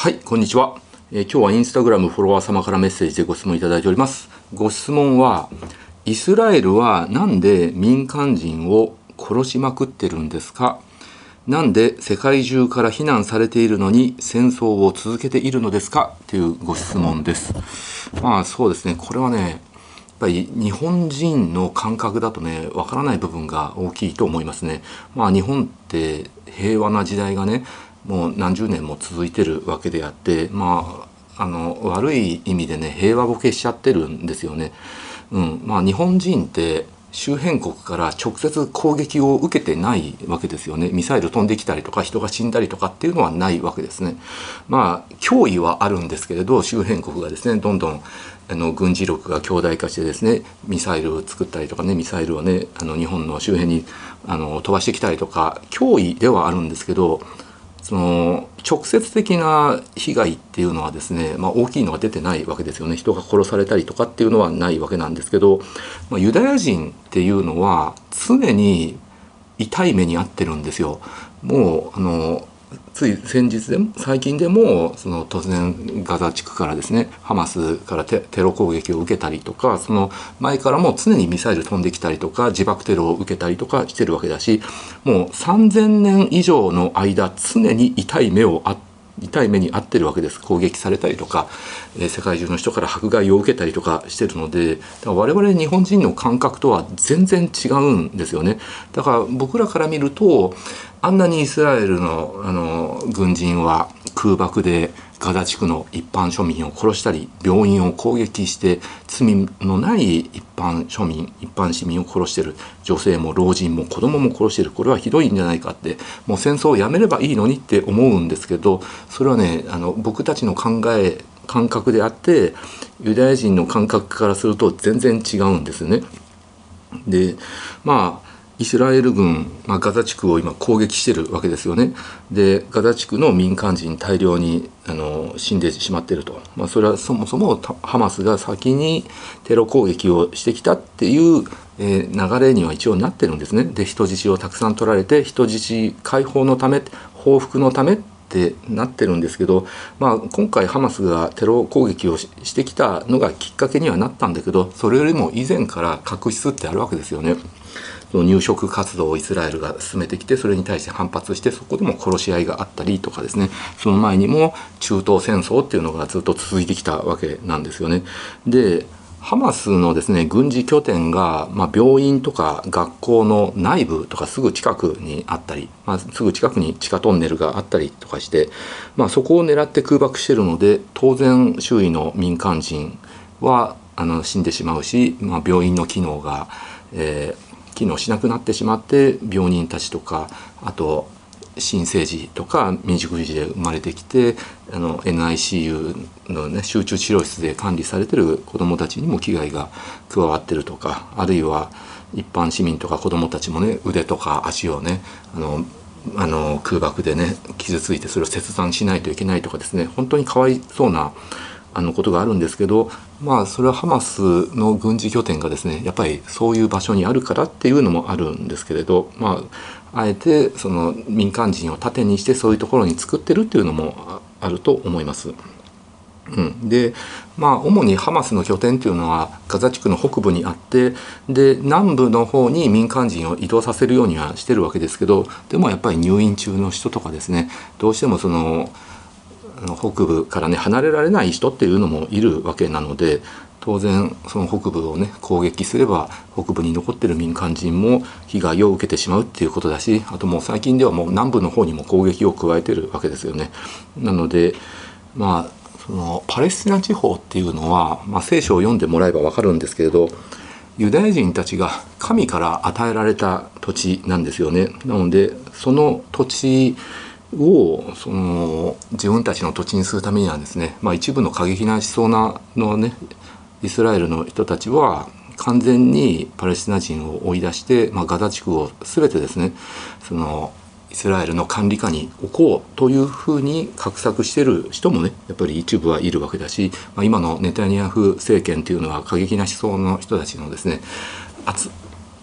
はい、こんにちは。えー、今日はインスタグラムフォロワー様からメッセージでご質問いただいております。ご質問は、イスラエルはなんで民間人を殺しまくってるんですか？なんで世界中から非難されているのに戦争を続けているのですか？というご質問です。まあそうですね、これはね、やっぱり日本人の感覚だとね、わからない部分が大きいと思いますね。まあ日本って平和な時代がね、もう何十年も続いてるわけであってまああの悪い意味でね平和ボケしちゃってるんですよね。うん。まあ、日本人って周辺国から直接攻撃を受けてないわけですよね。ミサイル飛んできたりとか人が死んだりとかっていうのはないわけですね。まあ脅威はあるんですけれど周辺国がですねどんどんあの軍事力が強大化してですねミサイルを作ったりとかねミサイルをねあの日本の周辺にあの飛ばしてきたりとか脅威ではあるんですけどその直接的な被害っていうのはですね、まあ、大きいのが出てないわけですよね人が殺されたりとかっていうのはないわけなんですけど、まあ、ユダヤ人っていうのは常に痛い目に遭ってるんですよ。もうあのつい先日でも最近でもその突然ガザ地区からですねハマスからテロ攻撃を受けたりとかその前からも常にミサイル飛んできたりとか自爆テロを受けたりとかしてるわけだしもう3,000年以上の間常に痛い目をあ痛い目に遭ってるわけです。攻撃されたりとか、えー、世界中の人から迫害を受けたりとかしてるのでだから我々日本人の感覚とは全然違うんですよね。だから僕らから見るとあんなにイスラエルのあの軍人は空爆でガザ地区の一般庶民を殺したり病院を攻撃して罪のない一般庶民一般市民を殺してる女性も老人も子供も殺してるこれはひどいんじゃないかってもう戦争をやめればいいのにって思うんですけどそれはねあの僕たちの考え感覚であってユダヤ人の感覚からすると全然違うんですね。でまあイスラエル軍、まあ、ガザ地区を今攻撃してるわけですよね。でガザ地区の民間人大量にあの死んでしまっていると、まあ、それはそもそもハマスが先にテロ攻撃をしてきたっていう、えー、流れには一応なってるんですね。で人質をたくさん取られて人質解放のため報復のためってなってるんですけど、まあ、今回ハマスがテロ攻撃をしてきたのがきっかけにはなったんだけどそれよりも以前から確執ってあるわけですよね。その入植活動をイスラエルが進めてきてそれに対して反発してそこでも殺し合いがあったりとかですねその前にも中東戦争っていうのがずっと続いてきたわけなんですよね。でハマスのですね軍事拠点が、まあ、病院とか学校の内部とかすぐ近くにあったり、まあ、すぐ近くに地下トンネルがあったりとかして、まあ、そこを狙って空爆してるので当然周囲の民間人はあの死んでしまうし、まあ、病院の機能が、えー、機能しなくなってしまって病人たちとかあと新生児とか未熟児で生まれてきてあの NICU の、ね、集中治療室で管理されてる子どもたちにも危害が加わってるとかあるいは一般市民とか子どもたちもね腕とか足をねあのあの空爆でね傷ついてそれを切断しないといけないとかですね本当にかわいそうなあのことがあるんですけどまあそれはハマスの軍事拠点がですねやっぱりそういう場所にあるからっていうのもあるんですけれどまああえてその民間人を盾にしてそういうところに作ってるっていうのもあると思います。うん、でまあ主にハマスの拠点っていうのはガザ地区の北部にあってで南部の方に民間人を移動させるようにはしてるわけですけどでもやっぱり入院中の人とかですねどうしてもそのの北部からね離れられない人っていうのもいるわけなので当然その北部をね攻撃すれば北部に残ってる民間人も被害を受けてしまうっていうことだしあともう最近ではもう南部の方にも攻撃を加えてるわけですよね。なのでまあそのパレスチナ地方っていうのは、まあ、聖書を読んでもらえば分かるんですけれどユダヤ人たちが神から与えられた土地なんですよね。なのでその土地をその自分たちの土地にするためにはですね、まあ、一部の過激な思想なのねイスラエルの人たちは完全にパレスチナ人を追い出して、まあ、ガザ地区を全てですねそのイスラエルの管理下に置こうというふうに画策してる人もねやっぱり一部はいるわけだし、まあ、今のネタニヤフ政権というのは過激な思想の人たちのですね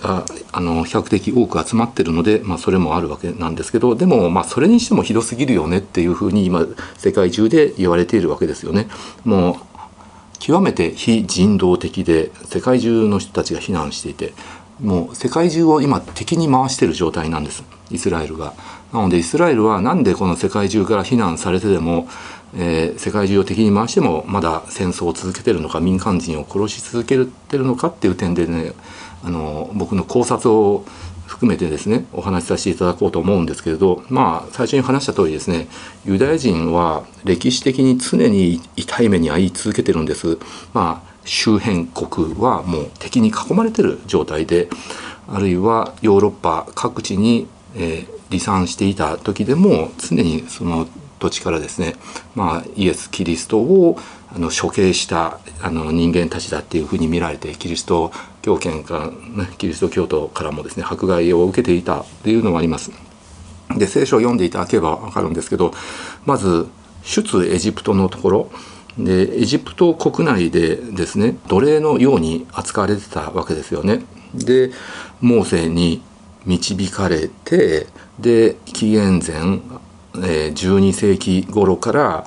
があの比較的多く集まってるので、まあ、それもあるわけなんですけどでもまあそれにしてもひどすぎるよねっていうふうに今世界中で言われているわけですよね。もう極めて非人道的で世界中の人たちが非難していてもう世界中を今敵に回している状態なんですイスラエルが。なのでイスラエルはなんでこの世界中から非難されてでも、えー、世界中を敵に回してもまだ戦争を続けてるのか民間人を殺し続けてるのかっていう点でねあの僕の考察を含めてですねお話しさせていただこうと思うんですけれどまあ最初に話した通りですねユダヤ人は歴史的に常に痛い目に遭い続けてるんです。まあ周辺国はもう敵に囲まれてる状態であるいはヨーロッパ各地に、えー、離散していた時でも常にその土地からですね、まあ、イエス・キリストをあの処刑したあの人間たちだっていうふうに見られてキリスト教圏から、キリスト教徒からもですね迫害を受けていたっていうのもあります。で聖書を読んでいただければ分かるんですけどまず出エジプトのところでエジプト国内でですね奴隷のように扱われてたわけですよね。でモーセに導かれてで紀元前、えー、12世紀頃から、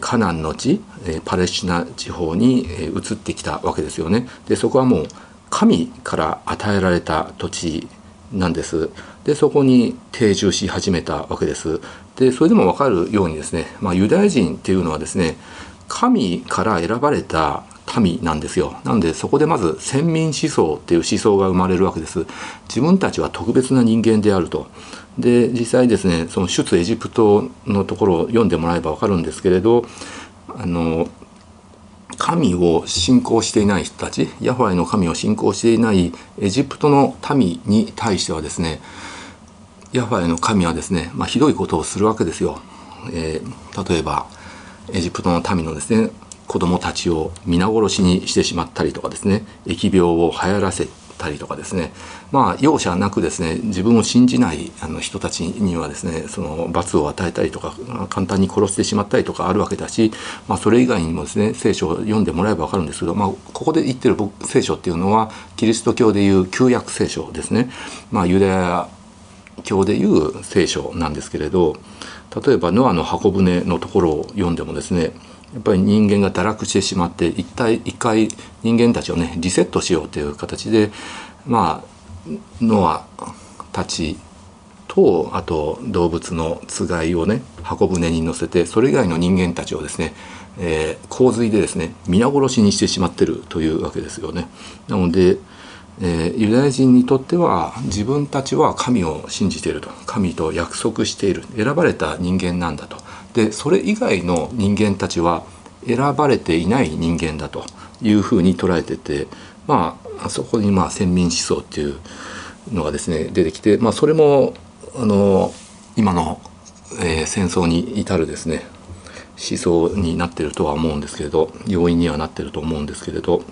カナンの地、パレスチナ地方に、移ってきたわけですよね。でそこはもう神から与えられた土地なんです。でそこに定住し始めたわけです。でそれでも分かるようにですね、まあ、ユダヤ人っていうのはですね神から選ばれた民なんですよなのでそこでまず先民思想っていう思想が生まれるわけです自分たちは特別な人間であるとで実際ですねその出エジプトのところを読んでもらえば分かるんですけれどあの神を信仰していない人たちヤホワの神を信仰していないエジプトの民に対してはですねヤホワの神はですね、まあ、ひどいことをするわけですよ。えー、例えばエジプトの民のですね子供たちを皆殺しにしてしまったりとかですね疫病を流行らせたりとかですねまあ容赦なくですね自分を信じないあの人たちにはですねその罰を与えたりとか簡単に殺してしまったりとかあるわけだし、まあ、それ以外にもですね聖書を読んでもらえば分かるんですけど、まあ、ここで言ってる聖書っていうのはキリスト教でいう旧約聖書ですね。まあ、ユダヤ教でいう聖書なんですけれど例えばノアの箱舟のところを読んでもですねやっぱり人間が堕落してしまって一体一回人間たちをねリセットしようという形でまあノアたちとあと動物のつがいをね箱舟に乗せてそれ以外の人間たちをですね、えー、洪水でですね皆殺しにしてしまってるというわけですよね。なのでえー、ユダヤ人にとっては自分たちは神を信じていると。神と約束している。選ばれた人間なんだと。でそれ以外の人間たちは選ばれていない人間だというふうに捉えててまあそこにまあ先民思想っていうのがですね出てきて、まあ、それもあの今の、えー、戦争に至るですね思想になってるとは思うんですけれど要因にはなってると思うんですけれど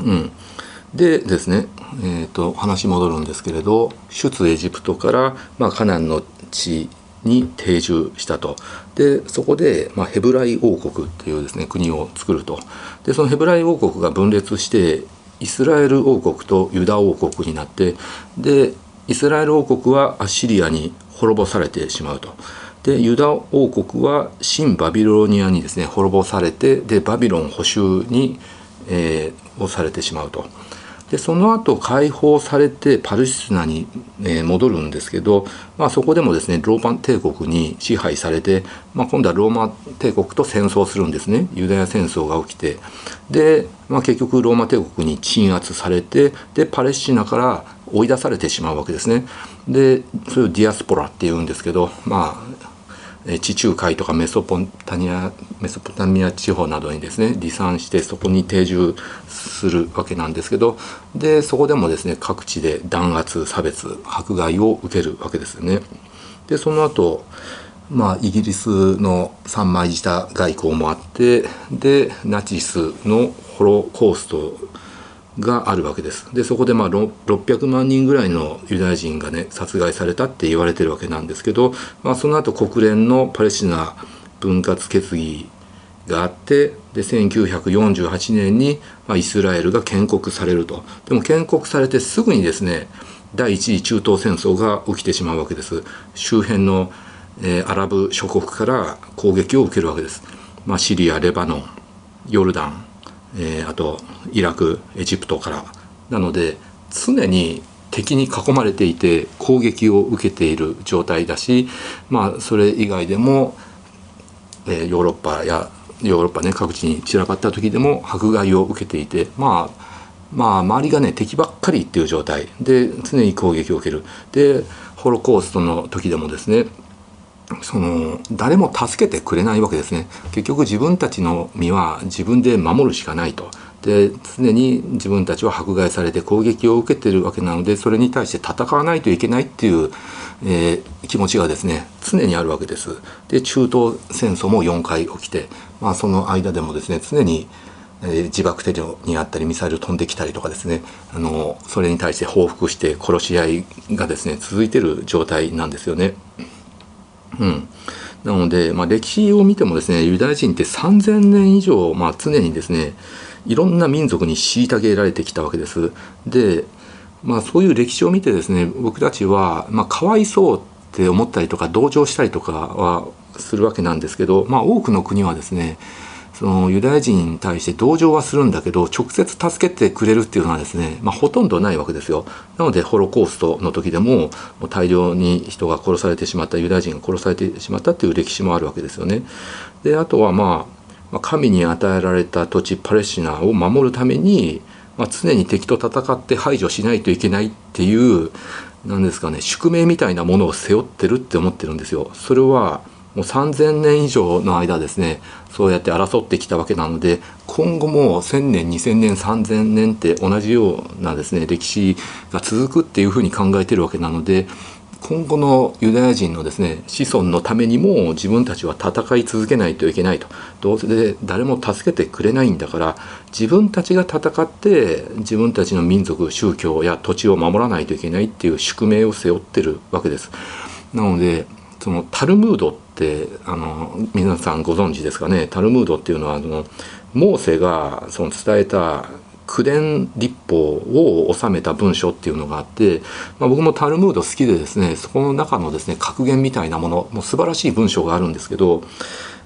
うん。でですね、えーと、話戻るんですけれど出エジプトから、まあ、カナンの地に定住したとでそこで、まあ、ヘブライ王国っていうですね国を作るとでそのヘブライ王国が分裂してイスラエル王国とユダ王国になってでイスラエル王国はアッシリアに滅ぼされてしまうと。でユダ王国は新バビロニアにですね滅ぼされてでバビロン捕囚に、えー、をされてしまうと。でその後解放されてパレスナに、え戻るんですけど、まあ、そこでもですねローマ帝国に支配されて、まあ、今度はローマ帝国と戦争するんですねユダヤ戦争が起きてで、まあ、結局ローマ帝国に鎮圧されてでパレスチナから追い出されてしまうわけですね。でそれをディアスポラっていうんですけどま地中海とかメソポタニアメソポタミア地方などにですね離散してそこに定住するわけなんですけどでそこでもですね各地で弾圧差別迫害を受けるわけですよね。でその後まあイギリスの三枚舌外交もあってでナチスのホロコーストがあるわけです。でそこでまあ600万人ぐらいのユダヤ人がね殺害されたって言われてるわけなんですけど、まあ、その後国連のパレスチナ分割決議があってで1948年に、まあ、イスラエルが建国されると。でも建国されてすぐにですね第一次中東戦争が起きてしまうわけです。周辺の、えー、アラブ諸国から攻撃を受けるわけです、まあ、シリアレバノンヨルダン、えー、あとイラクエジプトから。なので常に敵に囲まれていて攻撃を受けている状態だしまあそれ以外でも、えー、ヨーロッパやヨーロッパね各地に散らばった時でも迫害を受けていてまあまあ周りがね敵ばっかりっていう状態。で常に攻撃を受ける。でホロコーストの時でもですねその誰も助けてくれないわけですね結局自分たちの身は自分で守るしかないとで常に自分たちは迫害されて攻撃を受けてるわけなのでそれに対して戦わないといけないっていう、えー、気持ちがですね常にあるわけです。で中東戦争も4回起きて、まあ、その間でもですね常に、え、自爆テロにあったりミサイル飛んできたりとかですねあのそれに対して報復して殺し合いがですね続いてる状態なんですよね。うん、なので、まあ、歴史を見てもですねユダヤ人って3,000年以上、まあ、常にですねいろんな民族に虐げられてきたわけです。でまあそういう歴史を見てですね僕たちは、まあ、かわいそうって思ったりとか同情したりとかはするわけなんですけど、まあ、多くの国はですねそのユダヤ人に対して同情はするんだけど直接助けてくれるっていうのはですね、まあ、ほとんどないわけですよ。なのでホロコーストの時でも大量に人が殺されてしまったユダヤ人が殺されてしまったっていう歴史もあるわけですよね。であとはまあ神に与えられた土地パレスチナを守るために、まあ、常に敵と戦って排除しないといけないっていう何ですかね宿命みたいなものを背負ってるって思ってるんですよ。それはもう3,000年以上の間ですねそうやって争ってきたわけなので今後も1,000年2,000年3,000年って同じようなですね歴史が続くっていうふうに考えてるわけなので今後のユダヤ人のですね子孫のためにも自分たちは戦い続けないといけないとどうせ誰も助けてくれないんだから自分たちが戦って自分たちの民族宗教や土地を守らないといけないっていう宿命を背負ってるわけです。なのでそのタルムードってあの皆さんご存知ですかね？タルムードっていうのはあのモーセがその伝えた口伝立法を収めた文書っていうのがあって、まあ、僕もタルムード好きでですねそこの中のですね格言みたいなものもう素晴らしい文章があるんですけど、ま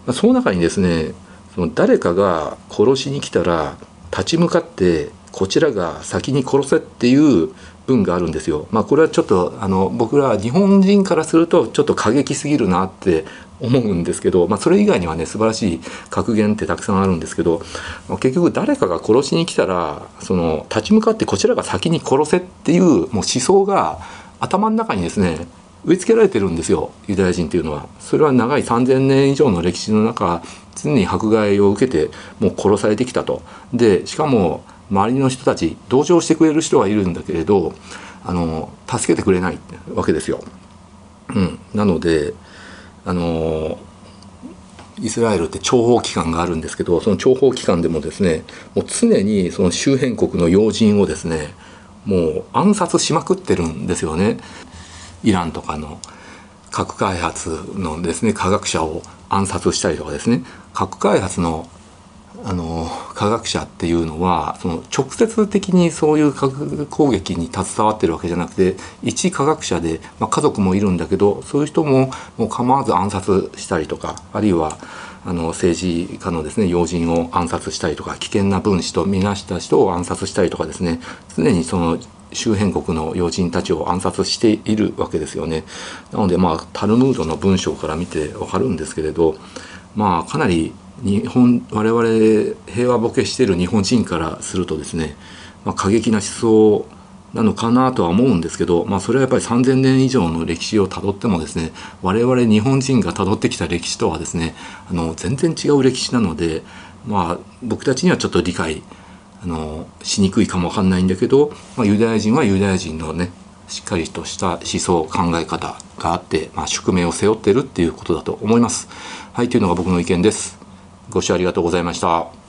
あ、その中にですねその誰かが殺しに来たら立ち向かってこちらが先に殺せっていう文があるんですよ。まあ、これはちょっとあの僕ら日本人からするとちょっと過激すぎるなって思うんですけど、まあ、それ以外にはね素晴らしい格言ってたくさんあるんですけど、結局誰かが殺しに来たらその立ち向かってこちらが先に殺せっていうもう思想が頭の中にですね植え付けられてるんですよユダヤ人っていうのは。それは長い3,000年以上の歴史の中常に迫害を受けてもう殺されてきたと。でしかも周りの人たち同情してくれる人はいるんだけれどあの助けてくれないわけですよ。うん、なのであのイスラエルって諜報機関があるんですけどその諜報機関でもですねもう常にその周辺国の要人をですねもう暗殺しまくってるんですよね。イランとかの核開発のですね科学者を暗殺したりとかですね核開発のあの科学者っていうのはその直接的にそういう核攻撃に携わってるわけじゃなくて一科学者で、まあ、家族もいるんだけどそういう人ももう構わず暗殺したりとかあるいはあの政治家のですね要人を暗殺したりとか危険な分子と見なした人を暗殺したりとかですね常にその周辺国の要人たちを暗殺しているわけですよね。なのでまあタルムードの文章から見てわかるんですけれどまあかなり日本我々平和ボケしている日本人からするとですね、まあ、過激な思想なのかなとは思うんですけど、まあ、それはやっぱり3,000年以上の歴史をたどってもですね我々日本人がたどってきた歴史とはですねあの全然違う歴史なので、まあ、僕たちにはちょっと理解あのしにくいかもわかんないんだけど、まあ、ユダヤ人はユダヤ人のねしっかりとした思想考え方があって、まあ、宿命を背負ってるっていうことだと思います。はいというのが僕の意見です。ご視聴ありがとうございました。